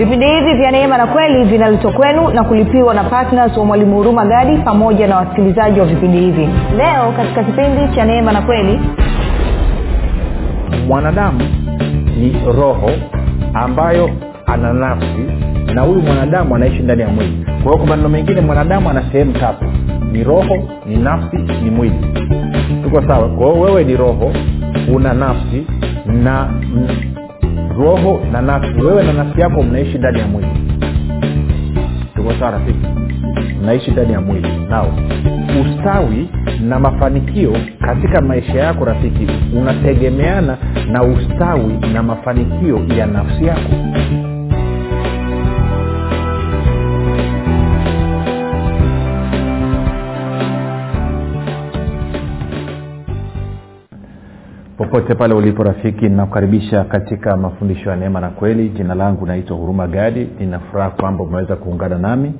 vipindi hivi vya neema na kweli vinaletwa kwenu na kulipiwa na ptns wa mwalimu huruma gadi pamoja na wasikilizaji wa vipindi hivi. Leo katika kipindi cha neema na kweli mwanadamu ni roho ambayo ana nafsi na huyu mwanadamu anaishi ndani ya mwili. Kwa hiyo kwa maneno mengine mwanadamu ana sehemu tatu. Ni roho ni nafsi ni mwili. Tuko sawa? Kwa hiyo wewe ni roho una nafsi na roho na nafsi. Wewe na nafsi yako mnaishi ndani ya mwili. Tuko rafiki? Mnaishi ndani ya mwili. Nao ustawi na mafanikio katika maisha yako rafiki unategemeana na ustawi na mafanikio ya nafsi yako popote pale ulipo rafiki ninakukaribisha katika mafundisho ya neema na kweli. Jina langu naitwa huruma gadi. Ninafuraha kwamba umeweza kuungana nami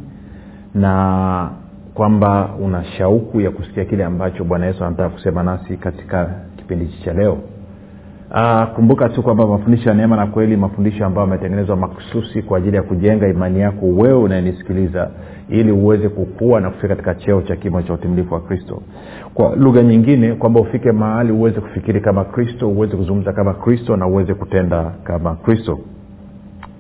na kwamba una shauku ya kusikia kile ambacho bwana yesu anataka kusema nasi katika kipindi hichi cha leo Uh, kumbuka tu kwamba mafundisho ya neema na kweli mafundisho ambayo ametengenezwa makususi kwa ajili ya kujenga imani yako wewe unayenisikiliza ili uweze kukua na kufika katika cheo cha kimo cha utimilifu wa kristo. Kwa lugha nyingine kwamba ufike mahali uweze kufikiri kama kristo uweze kuzungumza kama kristo na uweze kutenda kama kristo.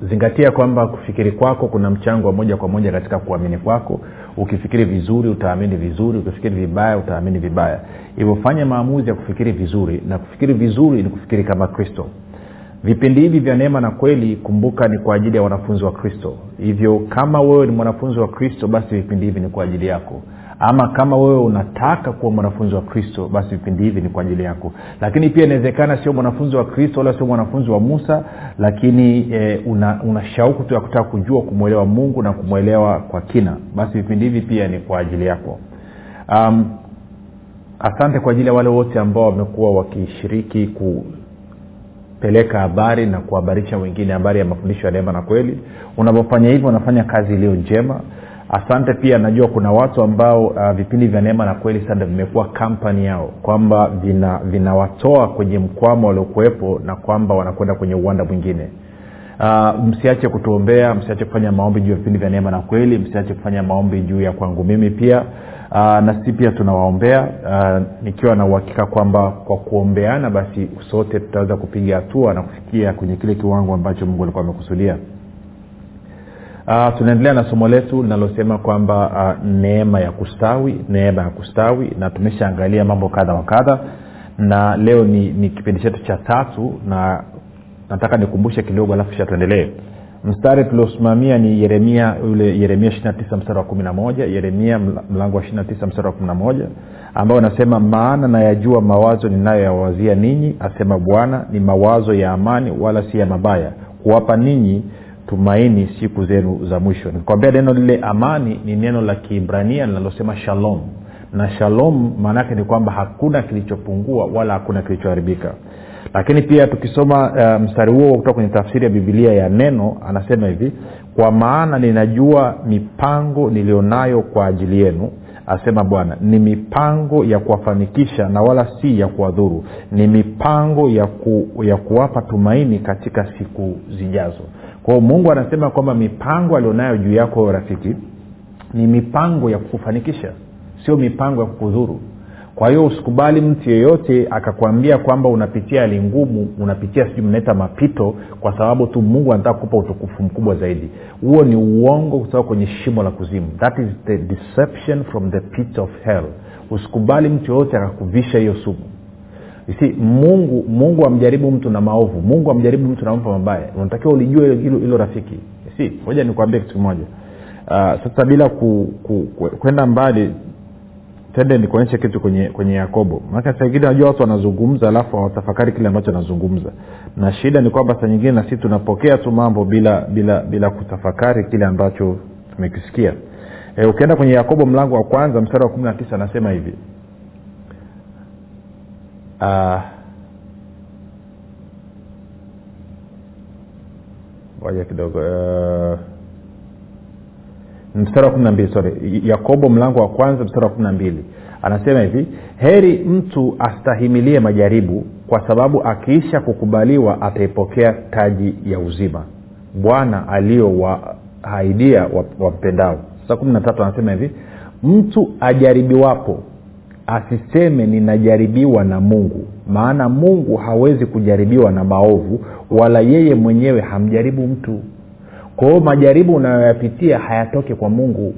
Zingatia kwamba kufikiri kwako kuna mchango wa moja kwa moja katika kuamini kwako ukifikiri vizuri utaamini vizuri ukifikiri vibaya utaamini vibaya. Hivyo fanya maamuzi ya kufikiri vizuri na kufikiri vizuri ni kufikiri kama kristo. Vipindi hivi vya neema na kweli kumbuka ni kwa ajili ya wanafunzi wa kristo. Hivyo kama wewe ni mwanafunzi wa kristo basi vipindi hivi ni kwa ajili yako ama kama wewe unataka kuwa mwanafunzi wa kristo basi vipindi hivi ni kwa ajili yako. Lakini pia inawezekana sio mwanafunzi wa kristo wala sio mwanafunzi wa musa lakini e, una, una shauku tu ya kutaka kujua kumwelewa mungu na kumwelewa kwa kina. Basi vipindi hivi pia ni kwa ajili yako. Um, asante kwa ajili ya wale wote ambao wamekuwa wakishiriki kupeleka habari na kuhabarisha wengine habari ya mafundisho ya neema na kweli. Unapofanya hivyo unafanya kazi iliyo njema asante pia najua kuna watu ambao uh, vipindi vya neema na kweli sana vimekuwa kampani yao kwamba vinawatoa vina kwenye mkwama waliokuwepo na kwamba wanakwenda kwenye uwanda mwingine. Uh, msiache kutuombea msiache kufanya maombi juu ya vipindi vya neema na kweli msiache kufanya maombi juu ya kwangu mimi pia. Uh, na si pia tunawaombea uh, nikiwa na uhakika kwamba kwa kuombeana basi sote tutaweza kupiga hatua na kufikia kwenye kile kiwango ambacho mungu alikuwa amekusudia uh, tunaendelea na somo letu linalosema kwamba uh, neema ya kustawi neema ya kustawi na tumeshaangalia mambo kadha wa kadha. Na leo ni, ni kipindi chetu cha tatu na nataka nikumbushe kidogo alafu kisha tuendelee. Mstari tuliosimamia ni yeremia ule yeremia 29 mstari wa 11 yeremia mlango wa 29 mstari wa 11 ambao unasema maana nayajua mawazo ninayoyawazia ninyi asema bwana ni mawazo ya amani wala si ya mabaya kuwapa ninyi tumaini siku zenu za mwisho. Nikwambia neno lile amani ni neno la kiibrania linalosema shalom. Na shalom maanaake ni kwamba hakuna kilichopungua wala hakuna kilichoharibika. Lakini pia tukisoma uh, mstari huo kutoka kwenye tafsiri ya bibilia ya neno anasema hivi kwa maana ninajua mipango niliyonayo kwa ajili yenu asema bwana ni mipango ya kuwafanikisha na wala si ya kuwadhuru. Ni mipango ya, ku, ya kuwapa tumaini katika siku zijazo kwao mungu anasema kwamba mipango alionayo juu yako rafiki ni mipango ya kukufanikisha sio mipango ya kukudhuru. Kwa hiyo usikubali mtu yeyote akakwambia kwamba unapitia hali ngumu unapitia sijui mnaita mapito kwa sababu tu mungu anataka kupa utukufu mkubwa zaidi. Huo ni uongo kutoka kwenye shimo la kuzimu. That is the deception from the pit of hell. Usikubali mtu yeyote akakuvisha hiyo sumu si mungu mungu amjaribu mtu na maovu. Mungu amjaribu mtu na mambo mabaya. Unatakiwa ulijua hilo rafiki. Si moja nikuambie kitu kimoja. Uh, sasa bila ku, ku, ku, kwenda mbali tende nikuonyeshe kitu kwenye kwenye yakobo. Maanake saa ingine najua watu wanazungumza alafu hawatafakari kile ambacho anazungumza na shida ni kwamba saa nyingine na sisi tunapokea tu mambo bila bila bila kutafakari kile ambacho tumekisikia. E, ukienda kwenye yakobo mlango wa kwanza mstari wa kumi na tisa anasema hivi moja kidogo uh, mstari wa kumi na mbili sorry. Yakobo mlango wa kwanza mstari wa kumi na mbili. Anasema hivi heri mtu astahimilie majaribu kwa sababu akiisha kukubaliwa ataipokea taji ya uzima. Bwana aliyowaahidia wampendao. Sasa kumi na tatu anasema hivi mtu ajaribiwapo asiseme ninajaribiwa na mungu. Maana mungu hawezi kujaribiwa na maovu wala yeye mwenyewe hamjaribu mtu. Kwa hiyo majaribu unayoyapitia hayatoke kwa mungu.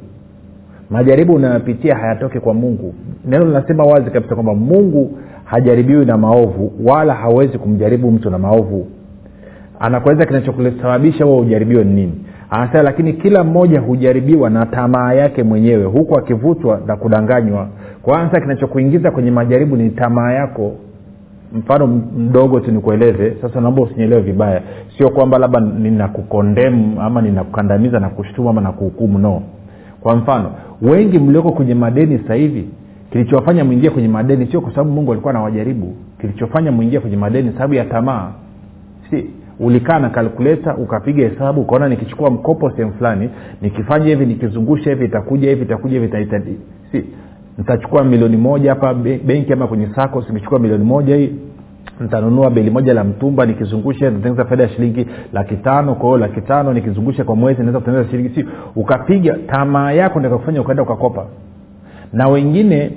Majaribu unayoyapitia hayatoke kwa mungu. Neno linasema wazi kabisa kwamba mungu hajaribiwi na maovu wala hawezi kumjaribu mtu na maovu. Anakueleza kinachokusababisha huo ujaribiwe ni nini anasema lakini kila mmoja hujaribiwa na tamaa yake mwenyewe huku akivutwa na kudanganywa. Kwanza kinachokuingiza kwenye majaribu ni tamaa yako. Mfano mdogo tu nikueleze. Sasa naomba usinyelewe vibaya. Sio kwamba labda ninakukondemu ama ninakukandamiza na kushtuma ama na no. Kwa mfano wengi mlioko kwenye madeni sasa hivi kilichowafanya mwingie kwenye madeni sio kwa sababu mungu alikuwa anawajaribu. Kilichofanya mwingie kwenye madeni sababu ya tamaa. Si ulikaa na kalkuleta ukapiga hesabu ukaona nikichukua mkopo sehemu fulani nikifanya hivi nikizungusha hivi itakuja hivi itakuja hivi ita, si nitachukua milioni moja hapa benki ama kwenye sako nikichukua milioni moja hii nitanunua beli moja la mtumba nikizungusha nitatengeneza faida ya shilingi laki tano kwa hiyo nikizungusha kwa mwezi naweza kutengeneza shilingi si ukapiga tamaa yako ndio ukaenda ukakopa. Na wengine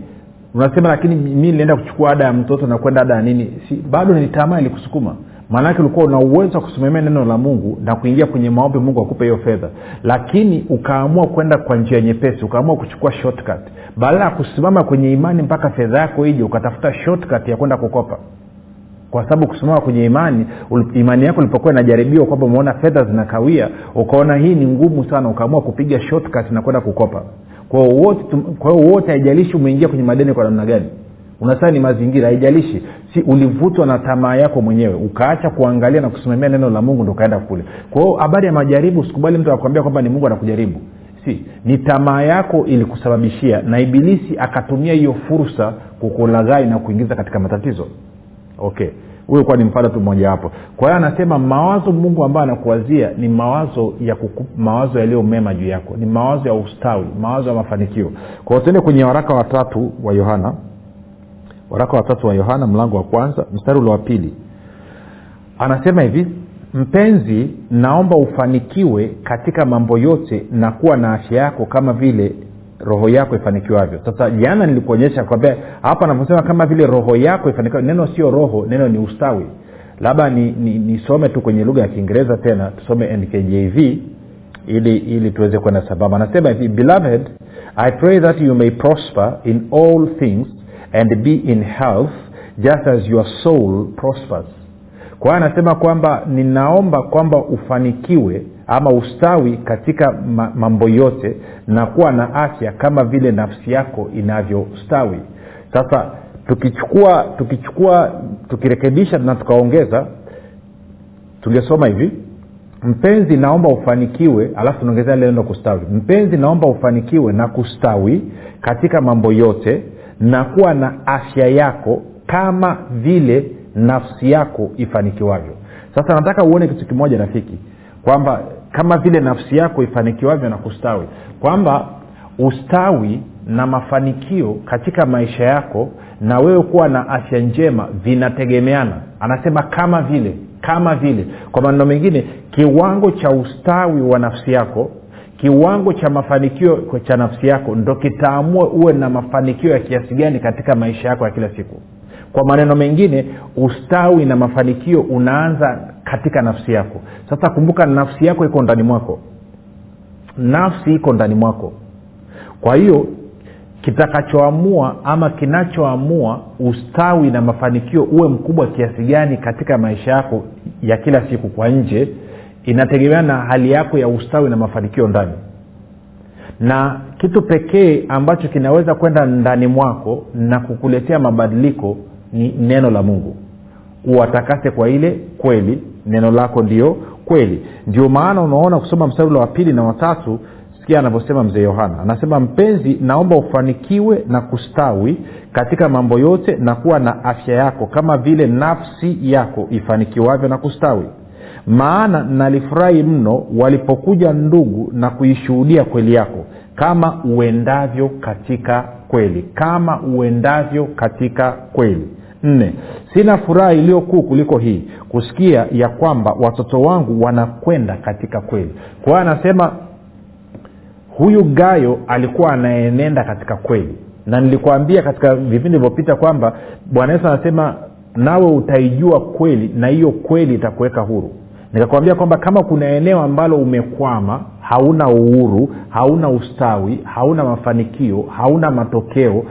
unasema lakini mi nilienda kuchukua ada ya mtoto na kwenda ada ya nini si bado ni tamaa ilikusukuma maanake ulikuwa una uwezo wa kusimamia neno la mungu na kuingia kwenye maombi mungu akupe hiyo fedha. Lakini ukaamua kwenda kwa njia nyepesi ukaamua kuchukua shortcut. Badala ya kusimama kwenye imani mpaka fedha yako ije ukatafuta shortcut ya kwenda kukopa. Kwa sababu kusimama kwenye imani imani yako ilipokuwa inajaribiwa kwamba umeona fedha zinakawia ukaona hii ni ngumu sana ukaamua kupiga shortcut na kwenda kukopa. Kwa hiyo wote haijalishi umeingia kwenye madeni kwa namna gani unasema ni mazingira haijalishi. Si ulivutwa na tamaa yako mwenyewe ukaacha kuangalia na kusimamia neno la mungu ndo ukaenda kule. Kwa hiyo habari ya majaribu usikubali mtu akwambia kwamba ni mungu anakujaribu. Si ni tamaa yako ilikusababishia na ibilisi akatumia hiyo fursa kukulaghai na kuingiza katika matatizo. Okay. Huyo kuwa ni mfano tu mmoja wapo kwa hiyo anasema mawazo mungu ambayo anakuwazia ni mawazo ya kuku, mawazo yaliyo mema juu yako. Ni mawazo ya ustawi mawazo ya mafanikio. Kwao tuende kwenye waraka watatu wa yohana waraka watatu wa yohana mlango wa kwanza mstari ule wa pili. Anasema hivi mpenzi naomba ufanikiwe katika mambo yote na kuwa na afya yako kama vile roho yako ifanikiwavyo. Sasa jana nilikuonyesha kwambia hapa anavyosema kama vile roho yako ifanikiwa neno sio roho neno ni ustawi. Labda nisome ni, ni tu kwenye lugha ya kiingereza tena tusome nkjv ili ili tuweze kwenda sambamba. Anasema hivi beloved i pray that you may prosper in all things and be in health just as your soul prospers. Kwa hiyo anasema kwamba ninaomba kwamba ufanikiwe ama ustawi katika ma- mambo yote na kuwa na afya kama vile nafsi yako inavyostawi. Sasa tukichukua tukichukua tukirekebisha na tukaongeza tungesoma hivi mpenzi naomba ufanikiwe alafu tunaongezea lile kustawi. Mpenzi naomba ufanikiwe na kustawi katika mambo yote na kuwa na afya yako kama vile nafsi yako ifanikiwavyo. Sasa nataka uone kitu kimoja rafiki kwamba kama vile nafsi yako ifanikiwavyo na kustawi kwamba ustawi na mafanikio katika maisha yako na wewe kuwa na afya njema vinategemeana. Anasema kama vile kama vile. Kwa maneno mengine kiwango cha ustawi wa nafsi yako kiwango cha mafanikio cha nafsi yako ndo kitaamua uwe na mafanikio ya kiasi gani katika maisha yako ya kila siku. Kwa maneno mengine ustawi na mafanikio unaanza katika nafsi yako. Sasa kumbuka nafsi yako iko ndani mwako. Nafsi iko ndani mwako. Kwa hiyo kitakachoamua ama kinachoamua ustawi na mafanikio uwe mkubwa kiasi gani katika maisha yako ya kila siku kwa nje inategemeana na hali yako ya ustawi na mafanikio ndani. Na kitu pekee ambacho kinaweza kwenda ndani mwako na kukuletea mabadiliko ni neno la mungu. Uwatakase kwa ile kweli neno lako ndio kweli. Ndio maana unaona kusoma mstari wa pili na watatu sikia anavyosema mzee yohana. Anasema mpenzi naomba ufanikiwe na kustawi katika mambo yote na kuwa na afya yako kama vile nafsi yako ifanikiwavyo na kustawi maana nalifurahi mno walipokuja ndugu na kuishuhudia kweli yako. Kama uendavyo katika kweli. Kama uendavyo katika kweli. Nne sina furaha iliyokuu kuliko hii. Kusikia ya kwamba watoto wangu wanakwenda katika kweli. Kwa hiyo anasema huyu gayo alikuwa anaenenda katika kweli. Na nilikuambia katika vipindi vilivyopita kwamba bwana yesu anasema nawe utaijua kweli na hiyo kweli itakuweka huru nikakwambia kwamba kama kuna eneo ambalo umekwama hauna uhuru hauna ustawi hauna mafanikio hauna matokeo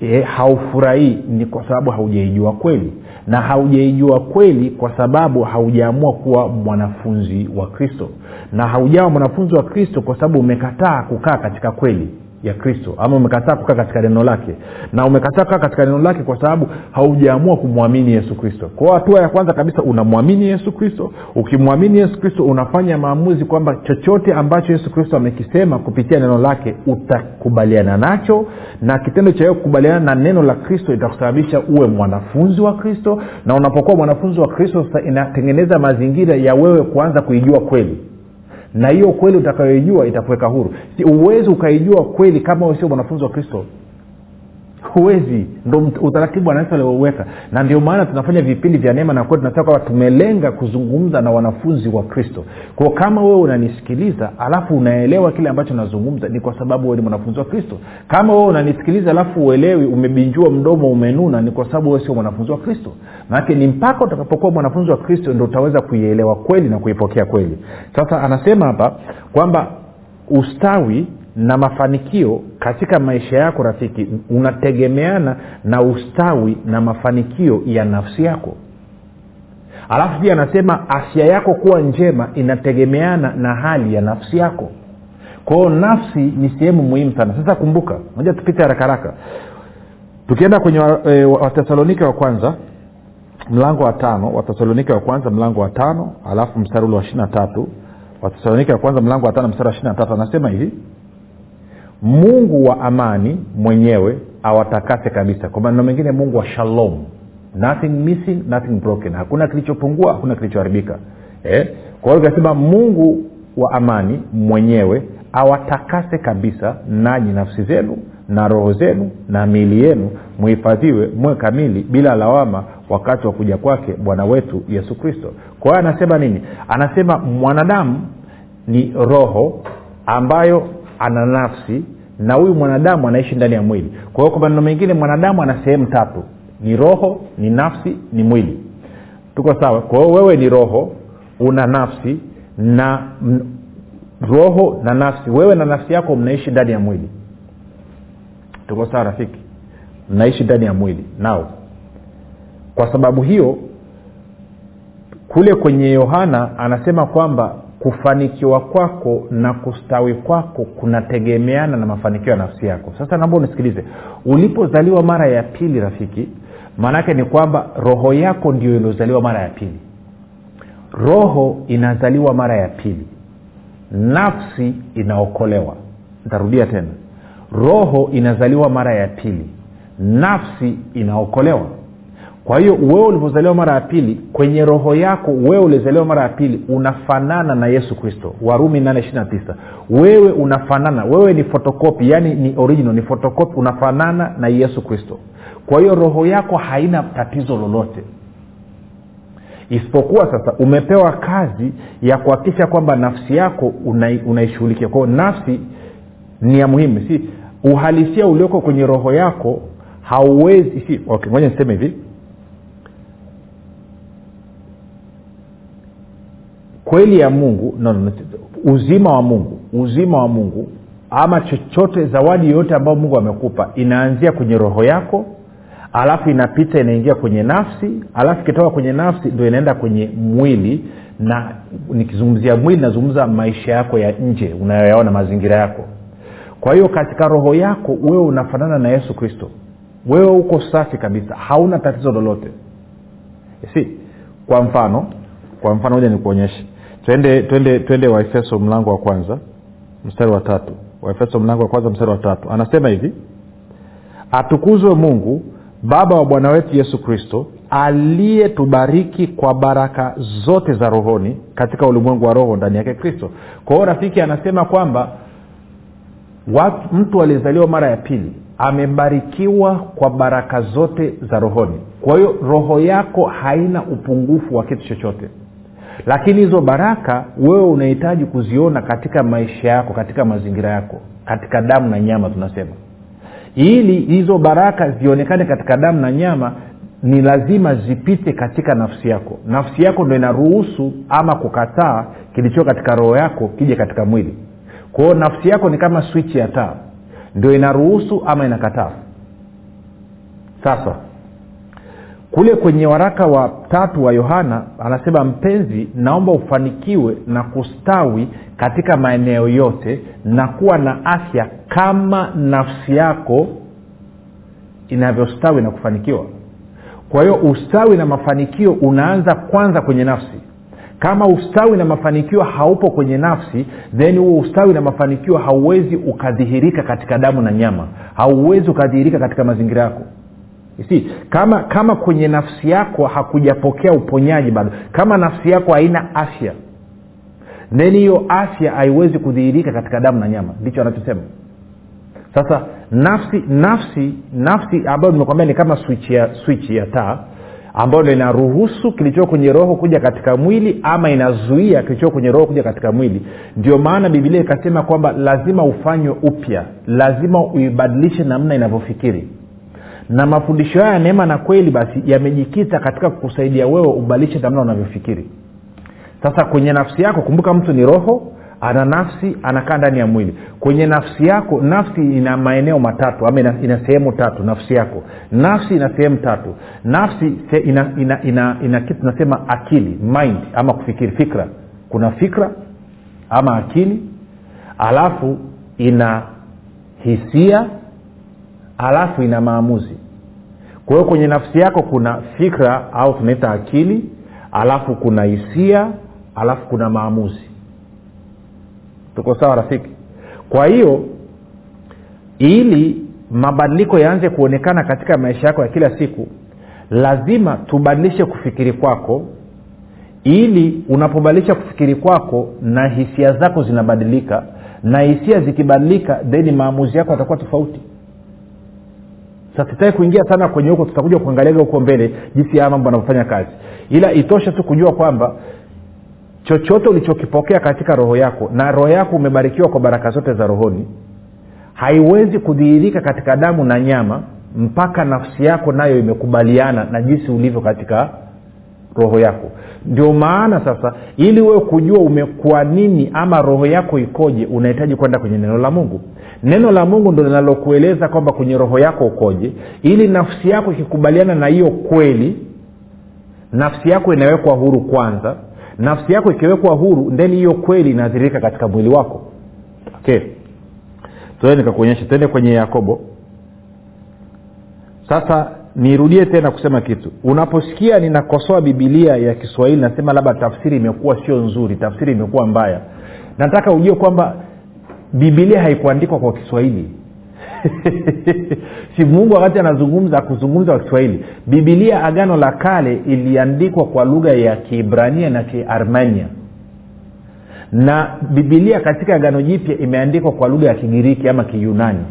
e, haufurahii ni kwa sababu haujaijua kweli. Na haujaijua kweli kwa sababu haujaamua kuwa mwanafunzi wa kristo. Na haujawa mwanafunzi wa kristo kwa sababu umekataa kukaa katika kweli ya kristo. Ama umekataa kukaa katika neno lake. Na umekataa kukaa katika neno lake kwa sababu haujaamua kumwamini yesu kristo. Kwao hatua ya kwanza kabisa unamwamini yesu kristo. Ukimwamini yesu kristo unafanya maamuzi kwamba chochote ambacho yesu kristo amekisema kupitia neno lake utakubaliana nacho. Na kitendo cha kukubaliana na neno la kristo itakusababisha uwe mwanafunzi wa kristo. Na unapokuwa mwanafunzi wa kristo sasa inatengeneza mazingira ya wewe kuanza kuijua kweli na hiyo kweli utakayoijua itakuweka huru. Uwezi ukaijua kweli kama sio mwanafunzi wa kristo huwezi. Ndo utaratibu anasi aliouweka. Na ndio maana tunafanya vipindi vya neema na kweli tunasema kwamba tumelenga kuzungumza na wanafunzi wa kristo. Kwao kama wewe unanisikiliza alafu unaelewa kile ambacho nazungumza ni kwa sababu wewe ni mwanafunzi wa kristo. Kama wewe unanisikiliza alafu uelewi umebinjua mdomo umenuna ni kwa sababu wewe sio mwanafunzi wa kristo. Manake ni mpaka utakapokuwa mwanafunzi wa kristo ndo utaweza kuielewa kweli na kuipokea kweli. Sasa anasema hapa kwamba ustawi na mafanikio katika maisha yako rafiki unategemeana na ustawi na mafanikio ya nafsi yako. Alafu pia anasema afya yako kuwa njema inategemeana na hali ya nafsi yako. Kwao nafsi ni sehemu muhimu sana. Sasa kumbuka moja tupite haraka haraka. Tukienda kwenye e, watesalonike wa kwanza mlango wa tano. Wathesalonike wa kwanza mlango wa tano alafu mstari ule wa ishiri na tatu. Wathesalonike wa kwanza mlango wa tano mstari wa ishiri na tatu. Anasema hivi mungu wa amani mwenyewe awatakase kabisa. Kwa maneno mengine mungu wa shalom. Nothing missing nothing broken. Hakuna kilichopungua hakuna kilichoharibika. Eh? kwa hiyo kasema mungu wa amani mwenyewe awatakase kabisa nanyi nafsi zenu na roho zenu na miili yenu. Muhifadhiwe mwe kamili bila lawama wakati wa kuja kwake bwana wetu yesu kristo. Kwa hiyo anasema nini? Anasema mwanadamu ni roho ambayo ana nafsi na huyu mwanadamu anaishi ndani ya mwili. Kwa hiyo kwa maneno mengine mwanadamu ana sehemu tatu. Ni roho ni nafsi ni mwili. Tuko sawa? Kwa hiyo wewe ni roho una nafsi na m, roho na nafsi. Wewe na nafsi yako mnaishi ndani ya mwili. Tuko sawa rafiki? Mnaishi ndani ya mwili. Nao kwa sababu hiyo kule kwenye yohana anasema kwamba kufanikiwa kwako na kustawi kwako kunategemeana na mafanikio ya nafsi yako. Sasa naomba unisikilize. Ulipozaliwa mara ya pili rafiki maanaake ni kwamba roho yako ndio iliozaliwa mara ya pili. Roho inazaliwa mara ya pili. Nafsi inaokolewa. Ntarudia tena. Roho inazaliwa mara ya pili. Nafsi inaokolewa kwa hiyo wewe ulivyozaliwa mara ya pili kwenye roho yako wewe ulizaliwa mara ya pili unafanana na yesu kristo. Warumi 829 wewe unafanana wewe ni fotokopi yani ni original ni fotokopi unafanana na yesu kristo. Kwa hiyo roho yako haina tatizo lolote. Isipokuwa sasa umepewa kazi ya kuhakikisha kwamba nafsi yako unaishughulikia. Kwao nafsi ni ya muhimu. Si uhalisia ulioko kwenye roho yako hauwezi si okay, ngoja niseme hivi kweli ya mungu no, no, uzima wa mungu uzima wa mungu ama chochote zawadi yoyote ambayo mungu amekupa inaanzia kwenye roho yako alafu inapita inaingia kwenye nafsi alafu ikitoka kwenye nafsi ndo inaenda kwenye mwili na nikizungumzia mwili nazungumza maisha yako ya nje unayoyaona mazingira yako. Kwa hiyo katika roho yako wewe unafanana na yesu kristo. Wewe uko safi kabisa hauna tatizo lolote. Si kwa mfano kwa mfano moja nikuonyeshe twende twende twende waefeso mlango wa kwanza mstari wa tatu. Waefeso mlango wa kwanza mstari wa tatu. Anasema hivi atukuzwe mungu baba wa bwana wetu yesu kristo aliyetubariki kwa baraka zote za rohoni katika ulimwengu wa roho ndani yake kristo. Kwa hiyo rafiki anasema kwamba watu, mtu aliyezaliwa mara ya pili amebarikiwa kwa baraka zote za rohoni. Kwa hiyo roho yako haina upungufu wa kitu chochote lakini hizo baraka wewe unahitaji kuziona katika maisha yako katika mazingira yako katika damu na nyama tunasema. Ili hizo baraka zionekane katika damu na nyama ni lazima zipite katika nafsi yako. Nafsi yako ndo inaruhusu ama kukataa kilicho katika roho yako kije katika mwili. Kwao nafsi yako ni kama swichi ya taa. Ndio inaruhusu ama inakataa. Sasa kule kwenye waraka wa tatu wa yohana anasema mpenzi naomba ufanikiwe na kustawi katika maeneo yote na kuwa na afya kama nafsi yako inavyostawi na kufanikiwa. Kwa hiyo ustawi na mafanikio unaanza kwanza kwenye nafsi. Kama ustawi na mafanikio haupo kwenye nafsi then huo ustawi na mafanikio hauwezi ukadhihirika katika damu na nyama. Hauwezi ukadhihirika katika mazingira yako si kama kama kwenye nafsi yako hakujapokea uponyaji bado kama nafsi yako haina afya then hiyo afya haiwezi kudhihirika katika damu na nyama. Ndicho anachosema. Sasa nafsi nafsi nafsi ambayo nimekwambia ni kama swichi ya, ya taa ambayo ndo inaruhusu kilichoo kwenye roho kuja katika mwili ama inazuia kilichoo kwenye roho kuja katika mwili. Ndio maana bibilia ikasema kwamba lazima ufanywe upya lazima uibadilishe namna inavyofikiri na mafundisho haya ya neema na kweli basi yamejikita katika kukusaidia wewe ubadilishe namna unavyofikiri. Sasa kwenye nafsi yako kumbuka mtu ni roho ana nafsi anakaa ndani ya mwili. Kwenye nafsi yako nafsi ina maeneo matatu ama ina, ina sehemu tatu nafsi yako. Nafsi ina sehemu tatu. Nafsi se, ina, ina, ina, ina kitu tunasema akili mind ama kufikiri fikra. Kuna fikra ama akili alafu ina hisia alafu ina maamuzi. Kwa hiyo kwenye nafsi yako kuna fikra au tunaita akili alafu kuna hisia alafu kuna maamuzi. Tuko sawa rafiki? Kwa hiyo ili mabadiliko yaanze kuonekana katika maisha yako ya kila siku lazima tubadilishe kufikiri kwako ili unapobadilisha kufikiri kwako na hisia zako zinabadilika na hisia zikibadilika theni maamuzi yako yatakuwa tofauti sasa kuingia sana kwenye huko tutakuja kuangaliaga huko mbele jinsi haya mambo anavyofanya kazi. Ila itoshe tu kujua kwamba chochote ulichokipokea katika roho yako na roho yako umebarikiwa kwa baraka zote za rohoni haiwezi kudhihirika katika damu na nyama mpaka nafsi yako nayo imekubaliana na jinsi ulivyo katika roho yako. Ndio maana sasa ili wewe kujua umekuwa nini ama roho yako ikoje unahitaji kwenda kwenye neno la mungu neno la mungu ndo linalokueleza kwamba kwenye roho yako ukoje. Ili nafsi yako ikikubaliana na hiyo kweli nafsi yako inawekwa huru kwanza. Nafsi yako ikiwekwa huru ndeni hiyo kweli inaathirika katika mwili wako. Okay. Tuende nikakuonyesha tuende kwenye yakobo. Sasa nirudie tena kusema kitu. Unaposikia ninakosoa bibilia ya kiswahili nasema labda tafsiri imekuwa sio nzuri tafsiri imekuwa mbaya. Nataka ujue kwamba bibilia haikuandikwa kwa kiswahili. Si mungu wakati anazungumza akuzungumza kwa kiswahili. Bibilia agano la kale iliandikwa kwa lugha ya kiibrania na kiarmenia. Na bibilia katika agano jipya imeandikwa kwa lugha ya kigiriki ama kiyunani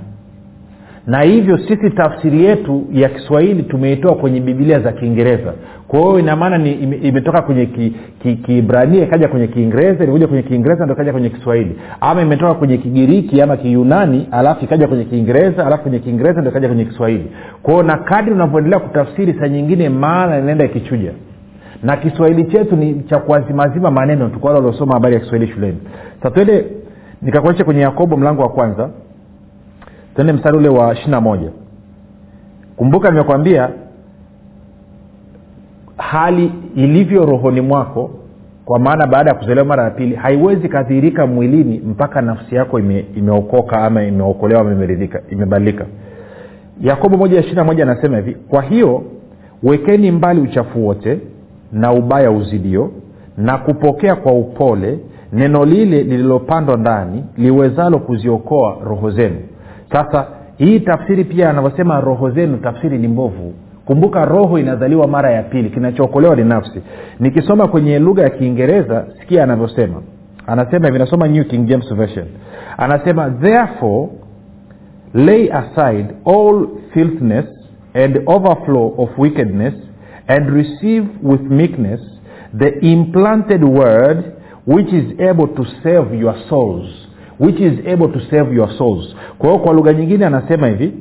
na hivyo sisi tafsiri yetu ya kiswahili tumeitoa kwenye bibilia za kiingereza. Kwa hiyo inamaana ime, imetoka kwenye kiibrania ki, ki ikaja kwenye kiingereza ilikuja kwenye kiingereza ndo ikaja kwenye kiswahili. Ama imetoka kwenye kigiriki ama kiyunani alafu ikaja kwenye kiingereza alafu kwenye kiingereza ndo ikaja kwenye kiswahili. Kwao na kadri unavyoendelea kutafsiri saa nyingine maana inaenda ikichuja. Na kiswahili chetu ni cha kuazimazima maneno tu waliosoma habari ya kiswahili shuleni. Sa twende nikakuonyesha kwenye yakobo mlango wa kwanza tende mstari ule wa ishiri moja. Kumbuka nimekwambia hali ilivyo rohoni mwako kwa maana baada ya kuzaliwa mara ya pili haiwezi kadhirika mwilini mpaka nafsi yako ime, imeokoka ama imeokolewa ama imeridhika imebadilika. Yakobo moja ishiri moja anasema hivi kwa hiyo wekeni mbali uchafu wote na ubaya uzidio na kupokea kwa upole neno lile lililopandwa ndani liwezalo kuziokoa roho zenu sasa hii tafsiri pia anavyosema roho zenu tafsiri ni mbovu. Kumbuka roho inazaliwa mara ya pili. Kinachookolewa ni nafsi. Nikisoma kwenye lugha ya kiingereza sikia anavyosema. Anasema hivi nasoma new king james version. Anasema therefore lay aside all filthness and overflow of wickedness and receive with meekness the implanted word which is able to save your souls which is able to save your souls. Kwa hiyo kwa lugha nyingine anasema hivi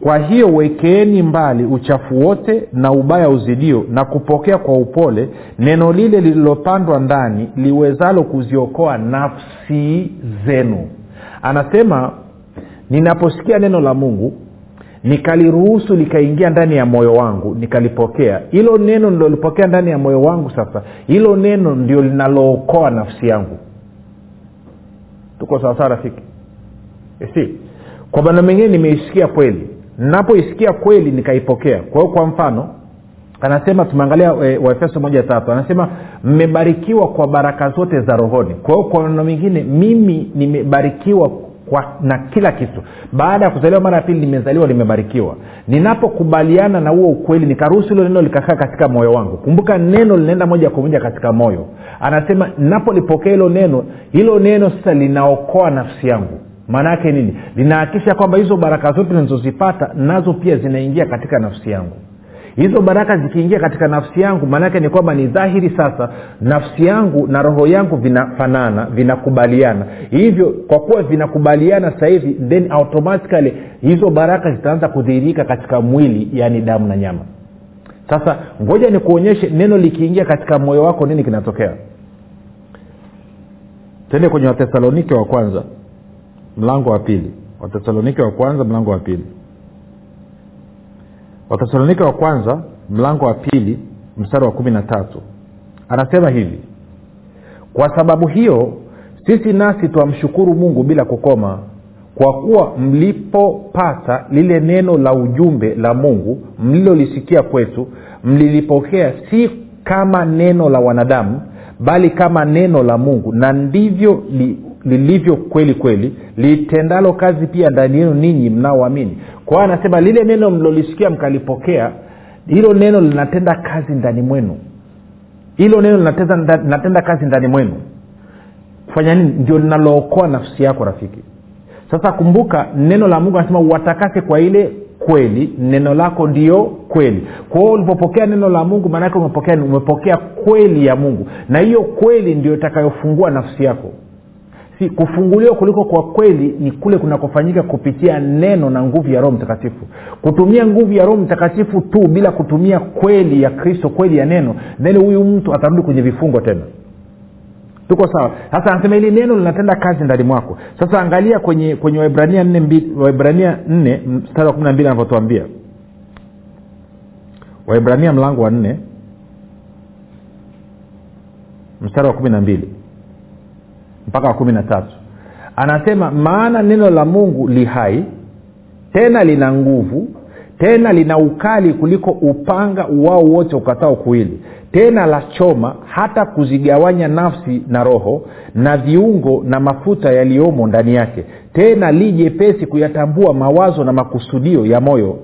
kwa hiyo wekeeni mbali uchafu wote na ubaya uzidio na kupokea kwa upole neno lile lililopandwa ndani liwezalo kuziokoa nafsi zenu. Anasema ninaposikia neno la mungu nikaliruhusu likaingia ndani ya moyo wangu nikalipokea. Hilo neno nilolipokea ndani ya moyo wangu sasa hilo neno ndio linalookoa nafsi yangu tuko sawasawa rafiki? Si. Kwa maneno mengine nimeisikia kweli. Napoisikia kweli nikaipokea. Kwa hiyo kwa mfano anasema tumeangalia e, waefeso moja tatu anasema mmebarikiwa kwa baraka zote za rohoni. Kwa hiyo kwa maneno mengine mimi nimebarikiwa kwa, na kila kitu. Baada ya kuzaliwa mara ya pili nimezaliwa nimebarikiwa. Ninapokubaliana na huo ukweli nikaruhusu hilo neno likakaa katika moyo wangu. Kumbuka neno linaenda moja kwa moja katika moyo. Anasema napolipokea hilo neno hilo neno sasa linaokoa nafsi yangu. Maana yake nini? Linahakikisha kwamba hizo baraka zote nilizozipata nazo pia zinaingia katika nafsi yangu hizo baraka zikiingia katika nafsi yangu maanaake ni kwamba ni dhahiri sasa nafsi yangu na roho yangu vinafanana vinakubaliana. Hivyo kwa kuwa vinakubaliana sasa hivi then automatically hizo baraka zitaanza kudhihirika katika mwili yaani damu na nyama. Sasa ngoja nikuonyeshe neno likiingia katika moyo wako nini kinatokea? Tende kwenye wathesalonike wa kwanza mlango wa pili. Wathesalonike wa kwanza mlango wa pili wathesalonike wa kwanza mlango wa pili mstari wa kumi na tatu. Anasema hivi kwa sababu hiyo sisi nasi twamshukuru mungu bila kukoma kwa kuwa mlipopata lile neno la ujumbe la mungu mlilolisikia kwetu mlilipokea si kama neno la wanadamu bali kama neno la mungu na ndivyo li, lilivyo kweli kweli litendalo kazi pia ndani yenu ninyi mnaoamini. Kwa hiyo anasema lile neno mlilolisikia mkalipokea hilo neno linatenda kazi ndani mwenu. Hilo neno linatenda, linatenda kazi ndani mwenu. Fanya nini? Ndio linalookoa nafsi yako rafiki. Sasa kumbuka neno la mungu anasema watakase kwa ile kweli neno lako ndio kweli. Kwa hiyo ulipopokea neno la mungu maanake umepokea umepokea kweli ya mungu. Na hiyo kweli ndio itakayofungua nafsi yako si kufunguliwa kuliko kwa kweli ni kule kunakofanyika kupitia neno na nguvu ya roho mtakatifu. Kutumia nguvu ya roho mtakatifu tu bila kutumia kweli ya kristo kweli ya neno then huyu mtu atarudi kwenye vifungo tena. Tuko sawa? Sasa anasema hili neno linatenda kazi ndani mwako. Sasa angalia kwenye kwenye waibrania waibrania nne mstari wa kumi na mbili anavyotuambia. Waibrania mlango wa nne mstari wa kumi na mbili mpaka wa kumi na tatu. Anasema maana neno la mungu li hai tena lina nguvu tena lina ukali kuliko upanga uwao wote ukatao kuwili tena la choma hata kuzigawanya nafsi na roho na viungo na mafuta yaliyomo ndani yake tena li jepesi kuyatambua mawazo na makusudio ya moyo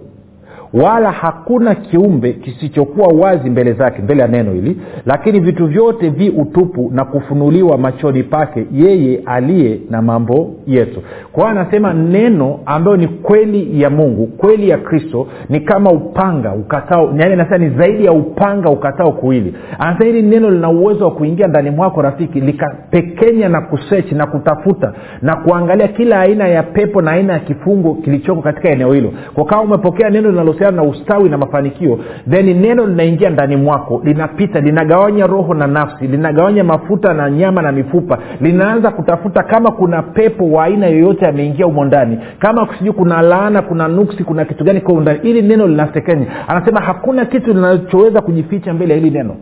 wala hakuna kiumbe kisichokuwa wazi mbele zake mbele ya neno hili. Lakini vitu vyote vi utupu na kufunuliwa machoni pake yeye aliye na mambo yetu. Kwa hiyo anasema neno ambayo ni kweli ya mungu kweli ya kristo ni kama upanga ukatao yani ni zaidi ya upanga ukatao kuwili. Anasema hili neno lina uwezo wa kuingia ndani mwako rafiki likapekenya na kusechi na kutafuta na kuangalia kila aina ya pepo na aina ya kifungo kilichoko katika eneo hilo. Kwa kama umepokea neno linalo kuhusiana na ustawi na mafanikio then neno linaingia ndani mwako linapita linagawanya roho na nafsi linagawanya mafuta na nyama na mifupa linaanza kutafuta kama kuna pepo wa aina yoyote ameingia humo ndani kama sijui kuna laana kuna nuksi kuna kitu gani kwa ili neno linasekenya. Anasema hakuna kitu linachoweza kujificha mbele ya hili neno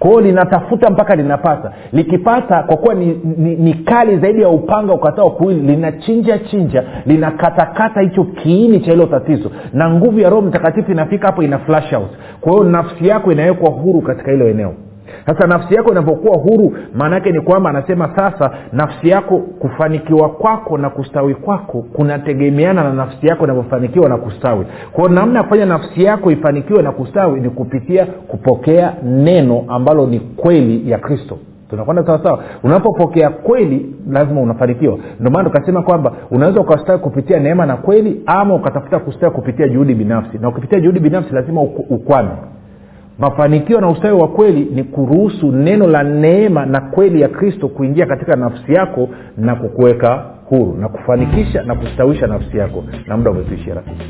kwao linatafuta mpaka linapata likipata kwa kuwa ni, ni, ni kali zaidi ya upanga ukatao kuwili linachinja chinja linakatakata hicho kiini cha hilo tatizo. Na nguvu ya roho mtakatifu inafika hapo ina flash out. Kwa hiyo nafsi yako inawekwa huru katika hilo eneo sasa nafsi yako inavyokuwa huru maana yake ni kwamba anasema sasa nafsi yako kufanikiwa kwako na kustawi kwako kunategemeana na nafsi yako inavyofanikiwa na kustawi. Kwao namna ya kufanya nafsi yako ifanikiwe na kustawi ni kupitia kupokea neno ambalo ni kweli ya kristo. Tunakwenda sawasawa? Unapopokea kweli lazima unafanikiwa. Ndio maana tukasema kwamba unaweza ukastawi kupitia neema na kweli ama ukatafuta kustawi kupitia juhudi binafsi. Na ukipitia juhudi binafsi lazima ukwame mafanikio na ustawi wa kweli ni kuruhusu neno la neema na kweli ya kristo kuingia katika nafsi yako na kukuweka huru na kufanikisha na kustawisha nafsi yako. Na muda umetuishia rafiki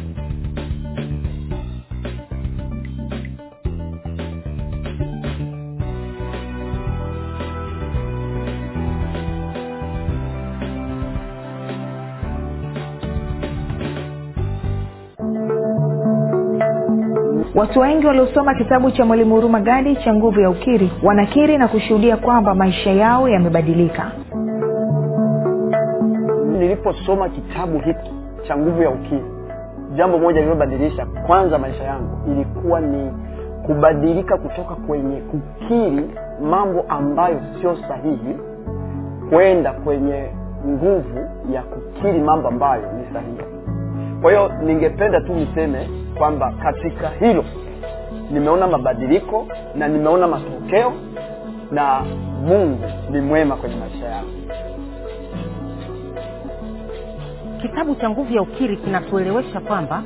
watu wengi waliosoma kitabu cha mwalimu huruma gadi cha nguvu ya ukiri wanakiri na kushuhudia kwamba maisha yao yamebadilika. Niliposoma kitabu hiki cha nguvu ya ukiri jambo moja lililobadilisha kwanza maisha yangu ilikuwa ni kubadilika kutoka kwenye kukiri mambo ambayo sio sahihi kwenda kwenye nguvu ya kukiri mambo ambayo ni sahihi kwa hiyo ningependa tu niseme kwamba katika hilo nimeona mabadiliko na nimeona matokeo na mungu ni mwema kwenye maisha yangu. Kitabu cha nguvu ya ukiri kinatuelewesha kwamba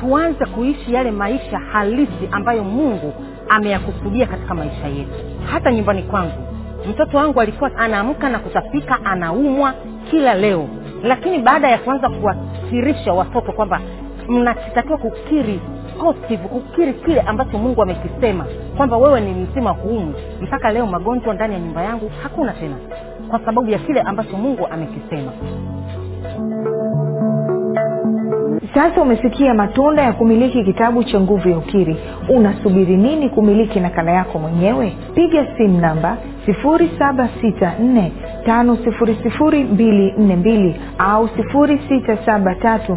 tuanze kuishi yale maisha halisi ambayo mungu ameyakusudia katika maisha yetu. Hata nyumbani kwangu mtoto wangu alikuwa anaamka na kutapika anaumwa kila leo lakini baada ya kuanza kuwasirisha watoto kwamba mnatakiwa kukiri positive kukiri kile ambacho mungu amekisema kwamba wewe ni mzima huumu mpaka leo magonjwa ndani ya nyumba yangu hakuna tena kwa sababu ya kile ambacho mungu amekisema sasa umesikia matunda ya kumiliki kitabu cha nguvu ya ukiri. Unasubiri nini kumiliki nakala yako mwenyewe? Piga simu namba 764 5242 au 673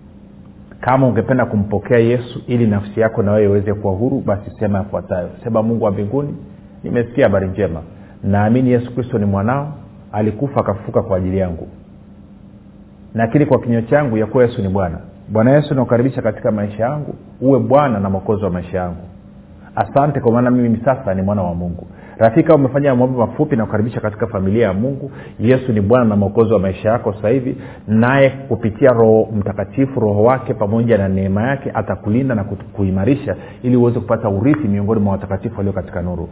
kama ungependa kumpokea yesu ili nafsi yako na wewe iweze kuwa huru basi sema yafuatayo. Sema mungu wa mbinguni nimesikia habari njema. Naamini yesu kristo ni mwanao alikufa akafufuka kwa ajili yangu. Nakiri kwa kinywa changu ya kuwa yesu ni bwana. Bwana yesu nakukaribisha katika maisha yangu. Uwe bwana na mwokozi wa maisha yangu. Asante kwa maana mimi sasa ni mwana wa mungu rafika umefanya maombi mafupi na kukaribisha katika familia ya mungu. Yesu ni bwana na mwokozi wa maisha yako sasa hivi. Naye kupitia roho mtakatifu roho wake pamoja na neema yake atakulinda na kuimarisha ili uweze kupata urithi miongoni mwa watakatifu walio katika nuru.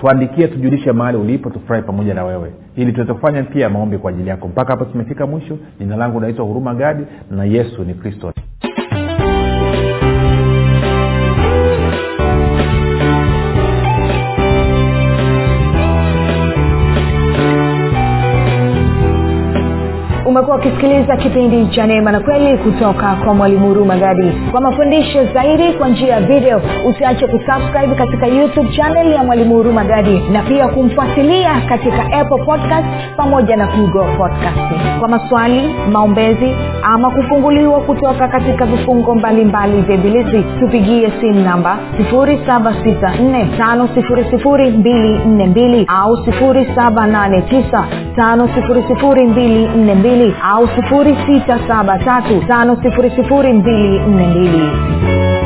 Tuandikie tujulishe mahali ulipo tufurahi pamoja na wewe. Ili tuweze kufanya pia maombi kwa ajili yako. Mpaka hapo tumefika mwisho. Jina langu naitwa huruma gadi na yesu ni kristo umekuwa ukisikiliza kipindi cha neema na kweli kutoka kwa mwalimu huruma gadi. Kwa mafundisho zaidi kwa njia ya video usiache kusubscribe katika youtube channel ya mwalimu huruma gadi na pia kumfuatilia katika apple podcast pamoja na google podcast. Kwa maswali maombezi ama kufunguliwa kutoka katika vifungo mbalimbali vya ibilisi tupigie simu namba 7645242 au 789 5242 au 673 5242